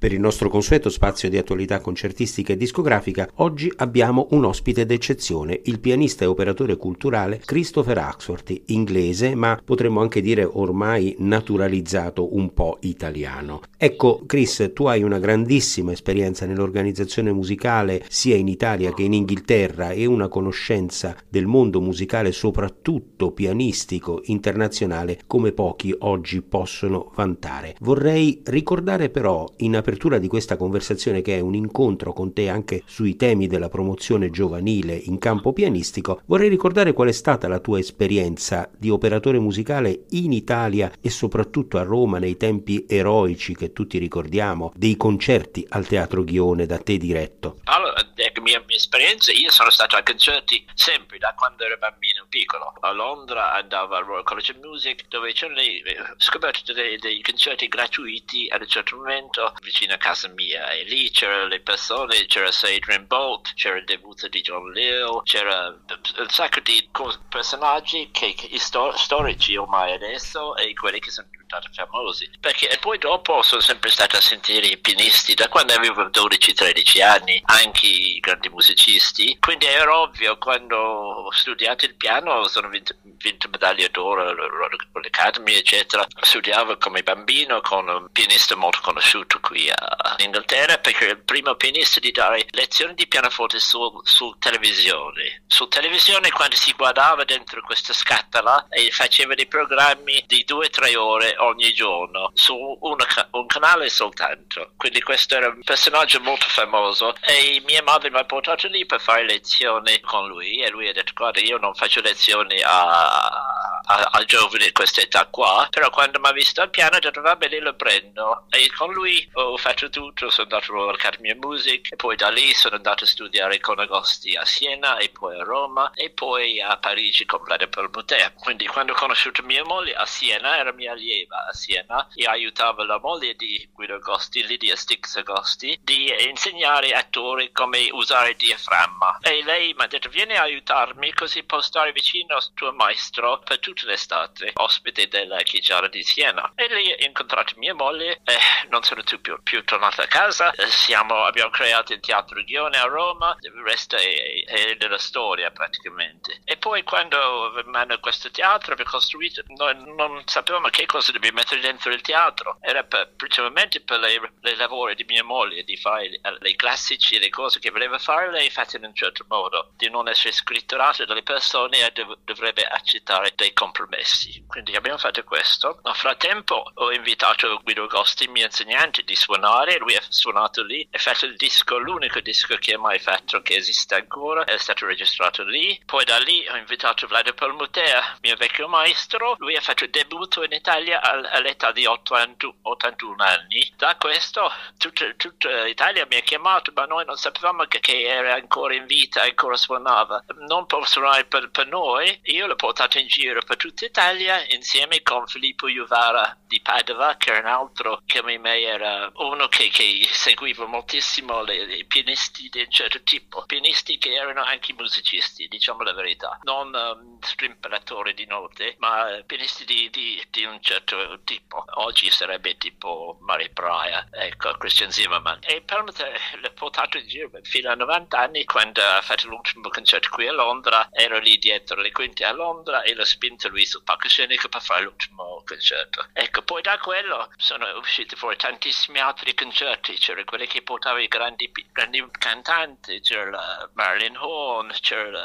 Per il nostro consueto spazio di attualità concertistica e discografica, oggi abbiamo un ospite d'eccezione, il pianista e operatore culturale Christopher Axworthy, inglese, ma potremmo anche dire ormai naturalizzato un po' italiano. Ecco, Chris, tu hai una grandissima esperienza nell'organizzazione musicale sia in Italia che in Inghilterra e una conoscenza del mondo musicale soprattutto pianistico internazionale come pochi oggi possono vantare. Vorrei ricordare però in apertura apertura di questa conversazione che è un incontro con te anche sui temi della promozione giovanile in campo pianistico, vorrei ricordare qual è stata la tua esperienza di operatore musicale in Italia e soprattutto a Roma nei tempi eroici che tutti ricordiamo, dei concerti al Teatro Ghione da te diretto. Allora, ecco, mia, mia esperienza, io sono stato a concerti sempre da quando ero bambino piccolo. A Londra andavo al Royal College of Music dove c'erano dei, scoperto dei, dei concerti gratuiti ad un certo momento vicino a casa mia e lì c'erano le persone, c'era Adrian Bolt, c'era il debutto di John Lill, c'era un sacco di personaggi che, che stor- storici ormai adesso e quelli che sono diventati famosi. Perché poi dopo sono sempre stato a sentire i pianisti da quando avevo 12-13 anni, anche i grandi musicisti. Quindi era ovvio quando ho studiato il piano, sono vinto, vinto medaglia d'oro all'Academy, eccetera. Studiavo come bambino con un pianista molto conosciuto qui in Inghilterra perché è il primo pianista di dare lezioni di pianoforte su, su televisione. Su televisione quando si guardava dentro questa scatola e faceva dei programmi di due o tre ore ogni giorno su una, un canale soltanto. Quindi questo era un personaggio molto famoso e mia madre mi ha portato lì per fare lezioni con lui e lui ha detto guarda io non faccio lezioni a a, giovani di questa età qua, però quando mi ha visto al piano ha detto va bene lo prendo e con lui ho fatto tutto, sono andato all'Accademia Music e poi da lì sono andato a studiare con Agosti a Siena e poi a Roma e poi a Parigi con Vladimir Mutea. Quindi quando ho conosciuto mia moglie a Siena era mia allieva a Siena e aiutavo la moglie di Guido Agosti, Lidia Stix Agosti, di insegnare attori come usare il diaframma. E lei mi ha detto vieni a aiutarmi così posso stare vicino al tuo maestro per tutta l'estate ospite della Chigiara di Siena. E lì ho incontrato mia moglie e non sono più, più tornato a casa. Siamo, abbiamo creato il teatro Ghione a Roma il resto è, è, della storia praticamente. E poi quando questo teatro abbiamo costruito noi non sapevamo che cosa dobbiamo mettere dentro il teatro era per, principalmente per i lavori di mia moglie di fare le classici le cose che voleva fare lei fatte in un certo modo di non essere scritturate dalle persone e dov- dovrebbe accettare dei compromessi. Quindi abbiamo fatto questo. Nel frattempo ho invitato Guido Gosti, mio insegnante, di suonare. Lui ha suonato lì, ha fatto il disco, l'unico disco che ha mai fatto, che esiste ancora, è stato registrato lì. Poi da lì ho invitato Vlado Palmutea, mio vecchio maestro. Lui ha fatto il debutto in Italia all'età di 81 anni. Da questo tutta, tutta l'Italia mi ha chiamato, ma noi non sapevamo che, che era ancora in vita, ancora suonava. Non può suonare per, per noi. Io l'ho portato in giro per tutta Italia insieme con Filippo Juvara di Padova, che era un altro che me era uno che, che seguiva moltissimo i pianisti di un certo tipo, pianisti che erano anche musicisti, diciamo la verità, non um, strimperatori di note, ma pianisti di, di, di, un certo tipo. Oggi sarebbe tipo Mari Praia, ecco, Christian Zimmerman. E per l'ho portato in giro fino a 90 anni, quando ha fatto l'ultimo concerto qui a Londra, ero lì dietro le quinte a Londra e l'ho spinto lui sul palcoscenico per fare l'ultimo concerto. Ecco, poi da quello sono usciti fuori tantissimi altri concerti, c'erano quelli che portavano i grandi, grandi cantanti, c'era Marilyn Horn, c'era,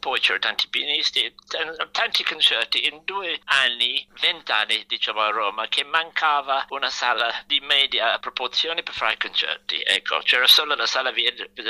poi c'erano tanti pianisti, tanti concerti in due anni, vent'anni diciamo a Roma, che mancava una sala di media proporzione per fare concerti. Ecco, c'era solo la sala di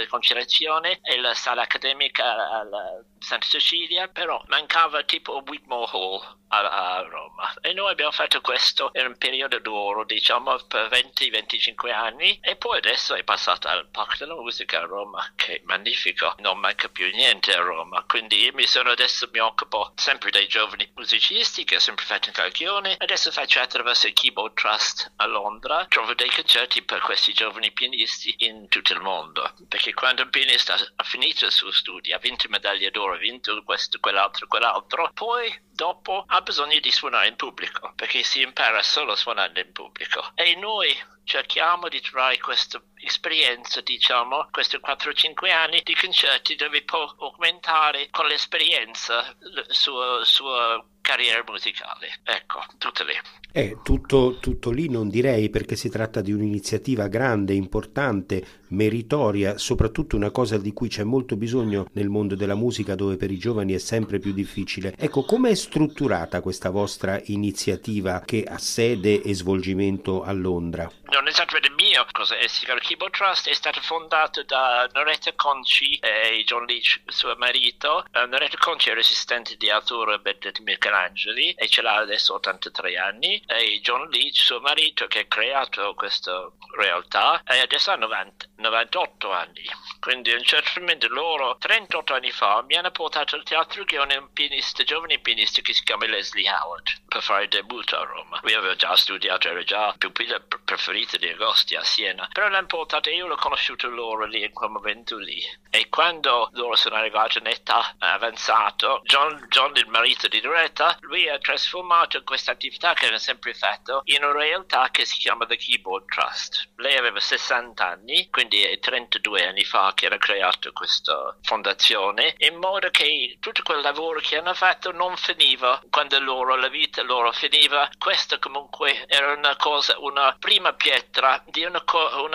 conciliazione e la sala accademica alla Santa Cecilia, però mancava tipo Whitmore Hall a, a, Roma. E noi abbiamo fatto questo in un periodo d'oro, diciamo, per 20-25 anni. E poi adesso è passato al Parco della Musica a Roma, che è magnifico. Non manca più niente a Roma. Quindi io mi sono adesso mi occupo sempre dei giovani musicisti che ho sempre fatto in Calchione. Adesso faccio attraverso il Keyboard Trust a Londra. Trovo dei concerti per questi giovani pianisti in tutto il mondo. Perché quando un pianista ha finito il suo studio, ha vinto medaglia d'oro, ha vinto questo, quell'altro, quell'altro, poi dopo ha bisogno di suonare in pubblico, perché si impara solo suonando in pubblico. E noi cerchiamo di trovare questa esperienza, diciamo, questi 4-5 anni di concerti dove può aumentare con l'esperienza la sua, sua carriera musicale. Ecco, tutto lì. È tutto, tutto lì non direi perché si tratta di un'iniziativa grande, importante, meritoria, soprattutto una cosa di cui c'è molto bisogno nel mondo della musica dove per i giovani è sempre più difficile. Ecco, come è strutturata questa vostra iniziativa che ha sede e svolgimento a Londra? Non è esattamente mio, cosa è il Keyboard Trust è stato fondato da Noretta Conci e John Leach, suo marito. Uh, Noretta Conci è resistente di autore di Michelangeli e ce l'ha adesso 83 anni e John Leach, suo marito, che ha creato questa realtà e adesso ha 90, 98 anni. Quindi a un certo momento loro, 38 anni fa, mi hanno portato al teatro che un pianista, giovane pianista che si chiama Leslie Howard per fare il debutto a Roma. Lui aveva già studiato, era già pupilla preferita di Agosti a Siena, però l'hanno portato io l'ho conosciuto loro lì in quel momento lì. E quando loro sono arrivati in età avanzata, John, John, il marito di Loretta, lui ha trasformato questa attività che aveva sempre fatto in una realtà che si chiama The Keyboard Trust. Lei aveva 60 anni, quindi è 32 anni fa che era creata questa fondazione, in modo che tutto quel lavoro che hanno fatto non finiva quando loro, la vita loro finiva. Questa comunque era una cosa, una prima pietra di un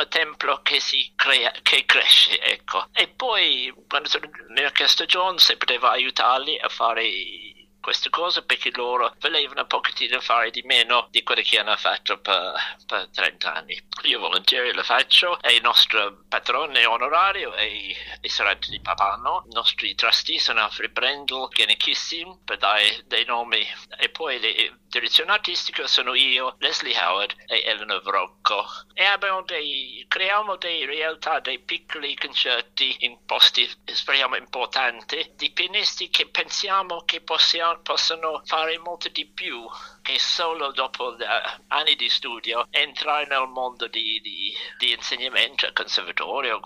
templo che si crea, che cresce, ecco. E poi quando mi ha chiesto John se poteva aiutarli a fare queste cose perché loro volevano un pochettino fare di meno di quello che hanno fatto per, per 30 anni. Io volentieri lo faccio e il nostro patrone onorario è il Serente di Papano, i nostri trustee sono Alfred Brendel, Kenny Kissing per dare dei nomi. E poi le direzione artistica sono io, Leslie Howard e Eleanor Vrocco e abbiamo dei, creiamo delle realtà, dei piccoli concerti in posti speriamo importanti di pianisti che pensiamo che possiamo, possano fare molto di più che solo dopo anni di studio entrare nel mondo di, di, di insegnamento al conservatorio,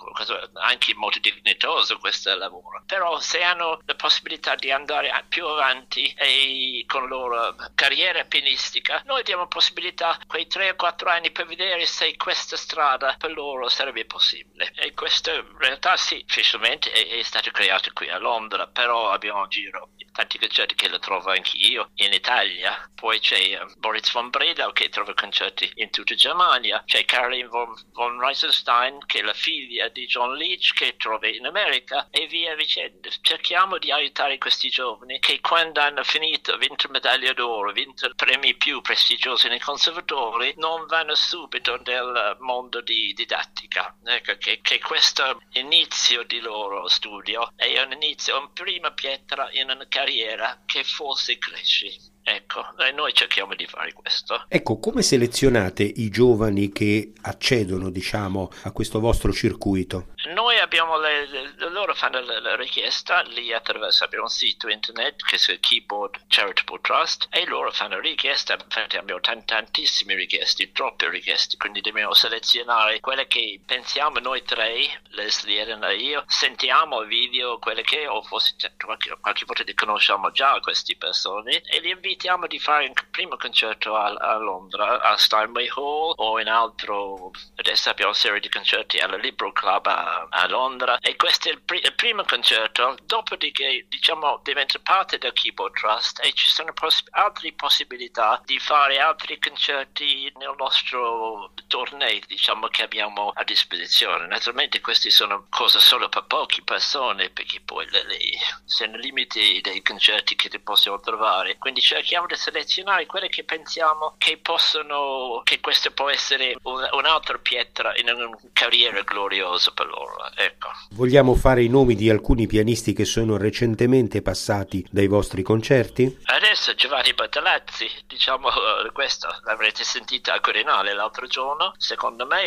anche molto dignitoso questo lavoro. Però se hanno la possibilità di andare più avanti e con la loro carriera pianistica, noi diamo possibilità quei 3 o 4 anni per vedere se questa strada per loro sarebbe possibile. E questa in realtà sì, ufficialmente è, è stata creata qui a Londra, però abbiamo a giro tanti concerti che lo trovo anch'io in Italia. Poi c'è uh, Boris von Bredau che trova concerti in tutta Germania, c'è Caroline von, von Reisenstein che è la figlia di John Leach che trova in America e via dicendo. Cerchiamo di aiutare questi giovani che quando hanno finito, vinto medaglia d'oro, vinto premi più prestigiosi nei conservatori, non vanno subito nel mondo di didattica. Ecco che, che questo inizio di loro studio è un inizio, una prima pietra in una carriera che forse cresci. Ecco, e noi cerchiamo di fare questo. Ecco, come selezionate i giovani che accedono, diciamo, a questo vostro circuito? Noi abbiamo le, le loro fanno la, la, richiesta lì attraverso abbiamo un sito internet che si Keyboard Charitable Trust e loro fanno richiesta, infatti abbiamo t- tantissime richieste, troppe richieste, quindi dobbiamo selezionare quelle che pensiamo noi tre, Leslie e io, sentiamo video, quelle che o forse qualche, qualche volta conosciamo già queste persone e li invitiamo invitiamo di fare un primo concerto a, a, Londra, a Steinway Hall o in altro, adesso abbiamo una serie di concerti alla Libro Club a, a Londra. E questo è il, pr- il, primo concerto, dopodiché diciamo diventa parte del Keyboard Trust e ci sono poss- altre possibilità di fare altri concerti nel nostro torneo diciamo che abbiamo a disposizione. Naturalmente queste sono cose solo per poche persone perché poi le, le, sono limiti dei concerti che possiamo trovare, quindi c'è cerchiamo di selezionare quelle che pensiamo che possono, che questa può essere un, un'altra pietra in una carriera gloriosa per loro. Ecco. Vogliamo fare i nomi di alcuni pianisti che sono recentemente passati dai vostri concerti? Adesso Giovanni Battalazzi, diciamo uh, questo, l'avrete sentito a Corinale l'altro giorno, secondo me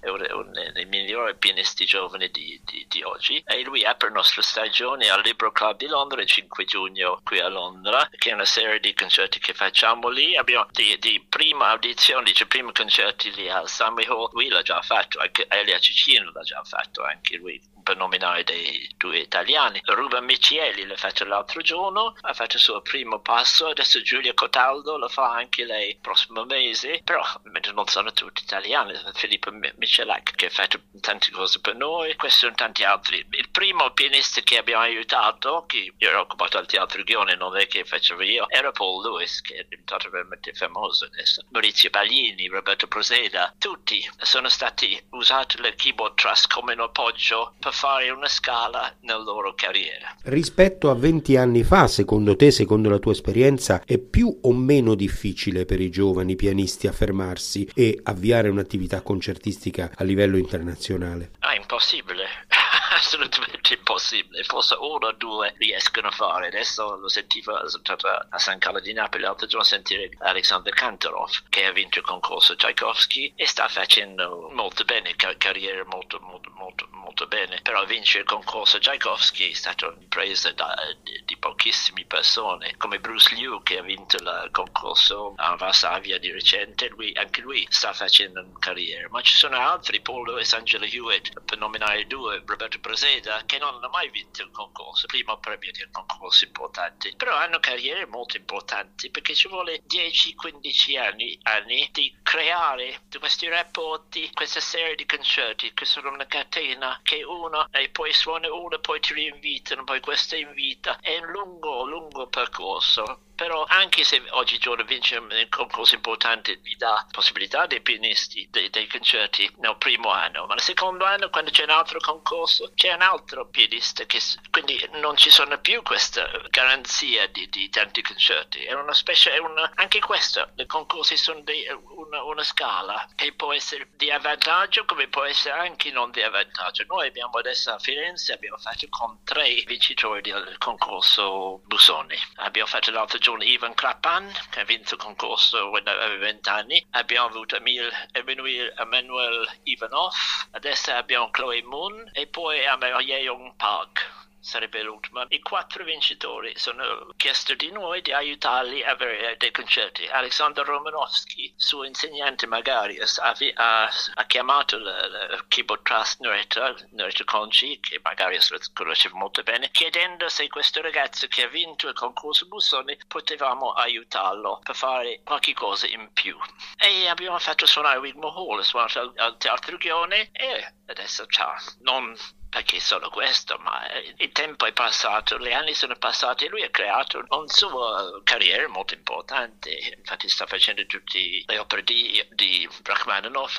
è uno dei migliori pianisti giovani di, di, di, oggi e lui apre la nostra stagione al Libro Club di Londra il 5 giugno qui a Londra, che è una serie di concerti che facciamo lì. Abbiamo di, di prima audizione, di primi concerti lì al Sammy Hall, lui l'ha già fatto, anche Elia Cicino l'ha già fatto, anche lui per nominare dei due italiani. Ruben Miccielli l'ha fatto l'altro giorno, ha fatto il suo primo passo, adesso Giulia Cotaldo lo fa anche lei il prossimo mese, però non sono tutti italiani, Filippo Michelak che ha fatto tante cose per noi, questi sono tanti altri. Il primo pianista che abbiamo aiutato, che io ero occupato al Teatro Ghione, non è che facevo io, era Paul Lewis, che è diventato veramente famoso adesso. Maurizio Baglini, Roberto Proseda, tutti sono stati usati nel Keyboard Trust come un appoggio per fare una scala nella loro carriera. Rispetto a 20 anni fa, secondo te, secondo la tua esperienza, è più o meno difficile per i giovani pianisti affermarsi e avviare un'attività concertistica a livello internazionale? Ah, impossibile assolutamente impossibile. Forse uno o due riescono a fare. Adesso lo sentivo, sono a San Carlo di Napoli l'altro giorno a sentire Alexander Kantorov che ha vinto il concorso Tchaikovsky e sta facendo molto bene, car- carriera molto, molto, molto, molto bene. Però vincere il concorso Tchaikovsky è stata un'impresa di, di, pochissime persone, come Bruce Liu che ha vinto il concorso a Varsavia di recente, lui, anche lui sta facendo una carriera. Ma ci sono altri, Paul Lewis, Angela Hewitt, per nominare due, Roberto Preseda, che non hanno mai vinto il concorso, primo premio di un concorso importante, però hanno carriere molto importanti perché ci vuole 10-15 anni, anni, di creare questi rapporti, questa serie di concerti che sono una catena che uno e poi suona uno, poi ti rinvitano, poi questo invita, è un lungo, lungo percorso però anche se oggigiorno vince un concorso importante vi dà possibilità dei pianisti dei, dei, concerti nel primo anno. Ma nel secondo anno quando c'è un altro concorso c'è un altro pianista che quindi non ci sono più questa garanzia di, di tanti concerti. È una specie è una, anche questo i concorsi sono di, una, una, scala che può essere di avvantaggio come può essere anche non di avvantaggio. Noi abbiamo adesso a Firenze abbiamo fatto con tre vincitori del concorso Busoni. Abbiamo fatto l'altro giorno Ivan Krapan che ha vinto il concorso quando aveva 20 anni abbiamo avuto Emil, Emmanuel, Emmanuel Ivanov. Adesso abbiamo Chloe Moon. E poi abbiamo Yeong Park sarebbe l'ultima. I quattro vincitori sono chiesto di noi di aiutarli a avere dei concerti. Alexander Romanovsky, suo insegnante magari, ha, ha chiamato il Keyboard Trust Noreta, Noreta Conci, che magari conosceva molto bene, chiedendo se questo ragazzo che ha vinto il concorso Bussoni potevamo aiutarlo per fare qualche cosa in più. E abbiamo fatto suonare Wigmore Hall, suonato al, al Teatro Ghione e adesso ciao. Non perché solo questo, ma il tempo è passato, gli anni sono passati e lui ha creato una sua carriera molto importante, infatti sta facendo tutte le opere di, di Rachmaninoff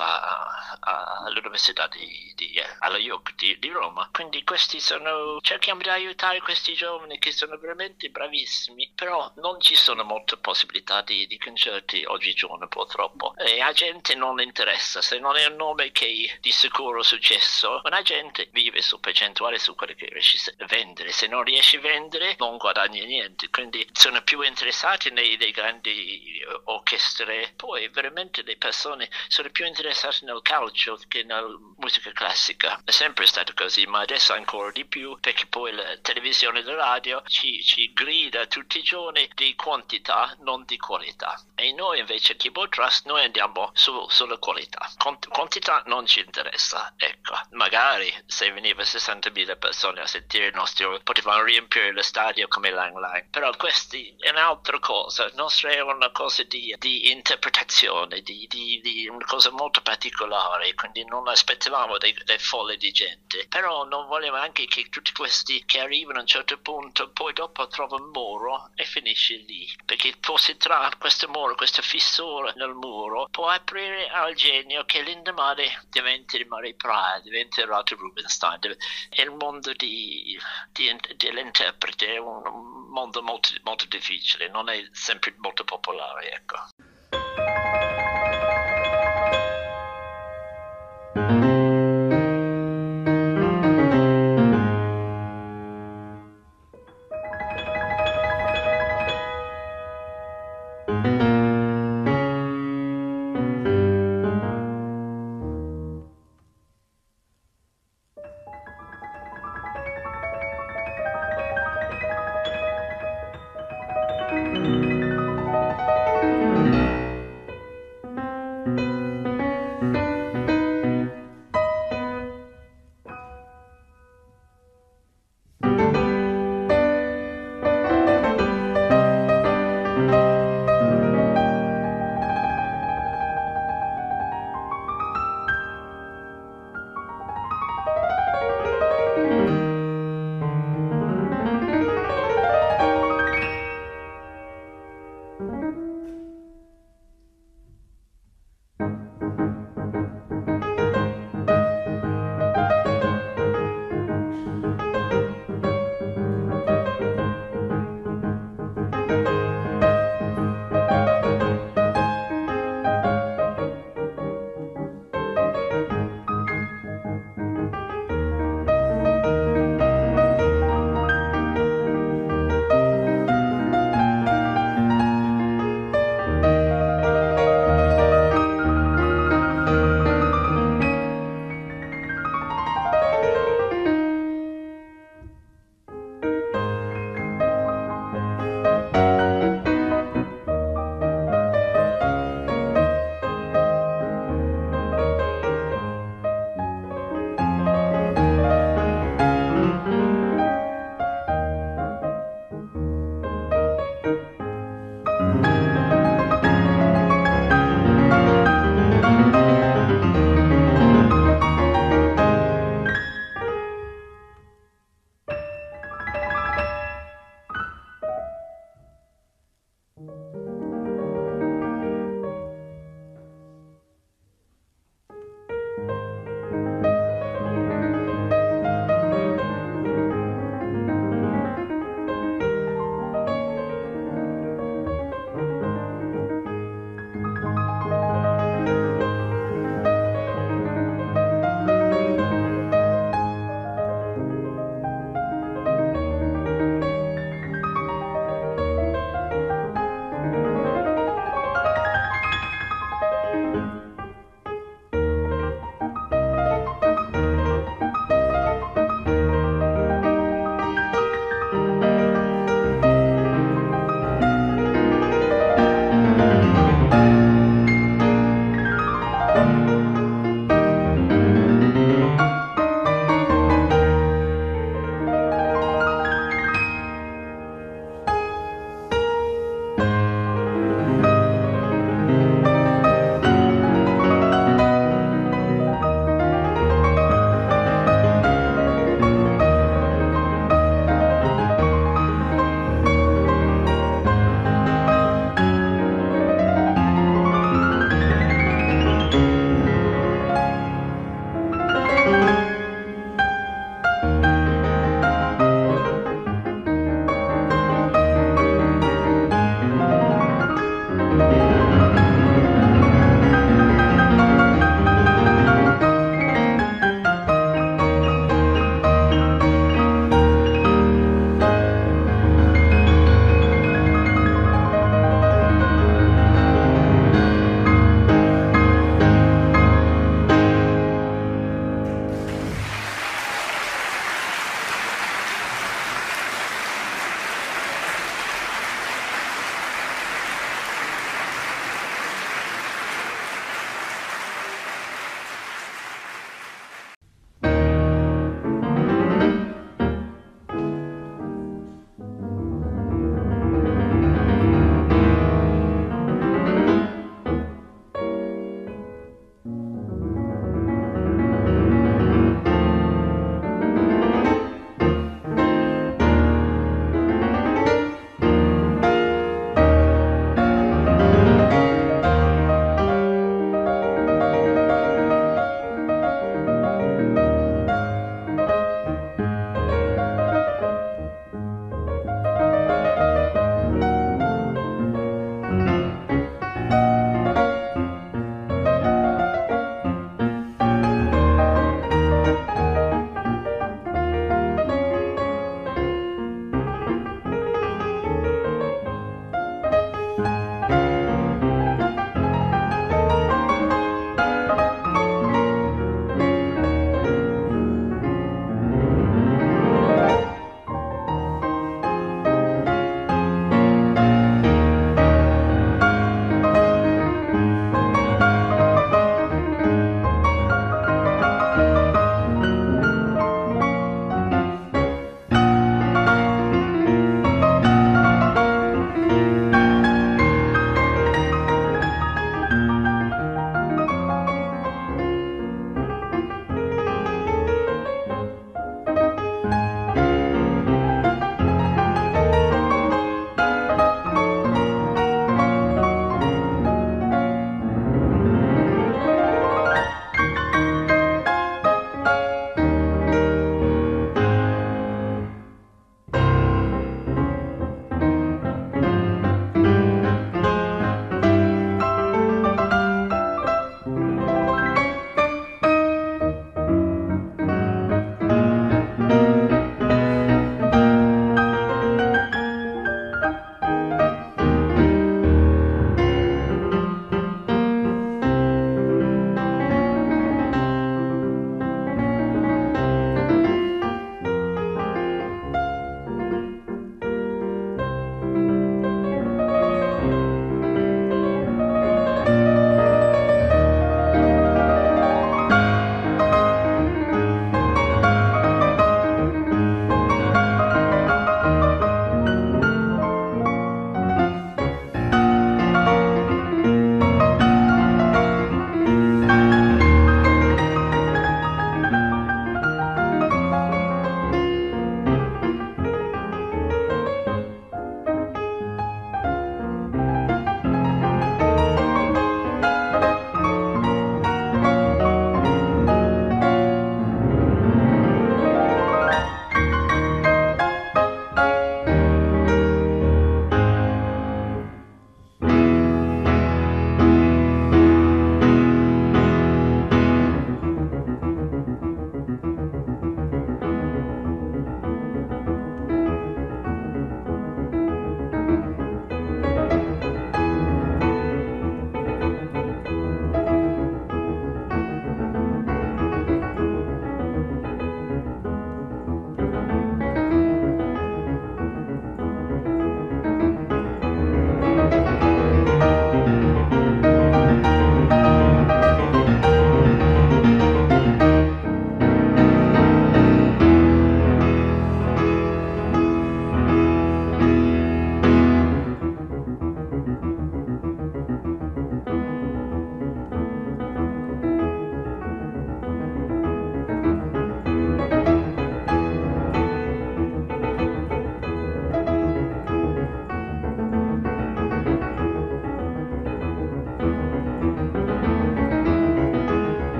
all'Università di, di, alla IUC di, di, Roma, quindi questi sono, cerchiamo di aiutare questi giovani che sono veramente bravissimi, però non ci sono molte possibilità di, di concerti oggigiorno purtroppo. E a gente non interessa, se non è un nome che di sicuro è successo, una gente vive su percentuale su quello che riesci a vendere. Se non riesci a vendere non guadagni niente, quindi sono più interessati nei, nei grandi eh, orchestre. Poi veramente le persone sono più interessate nel calcio che nella musica classica. È sempre stato così, ma adesso ancora di più perché poi la televisione e la radio ci, ci grida tutti i giorni di quantità, non di qualità. E noi invece Keyboard Trust noi andiamo su, sulla qualità. Quant- quantità non ci interessa, ecco. Magari se veniva aveva 60.000 persone a sentire il nostro, potevamo riempire lo stadio come Lang Lang, però questa è un'altra cosa, la nostra è una cosa di, di interpretazione, di, di, di, una cosa molto particolare, quindi non aspettavamo dei, dei folle di gente, però non volevamo anche che tutti questi che arrivano a un certo punto poi dopo trovano un muro e finisce lì, perché forse tra questo muro, questa fissura nel muro può aprire al genio che l'indomani diventa il Marie Prada, diventa il Rubinstein, è il mondo di, di, dell'interprete, è un mondo molto, molto difficile, non è sempre molto popolare. Ecco.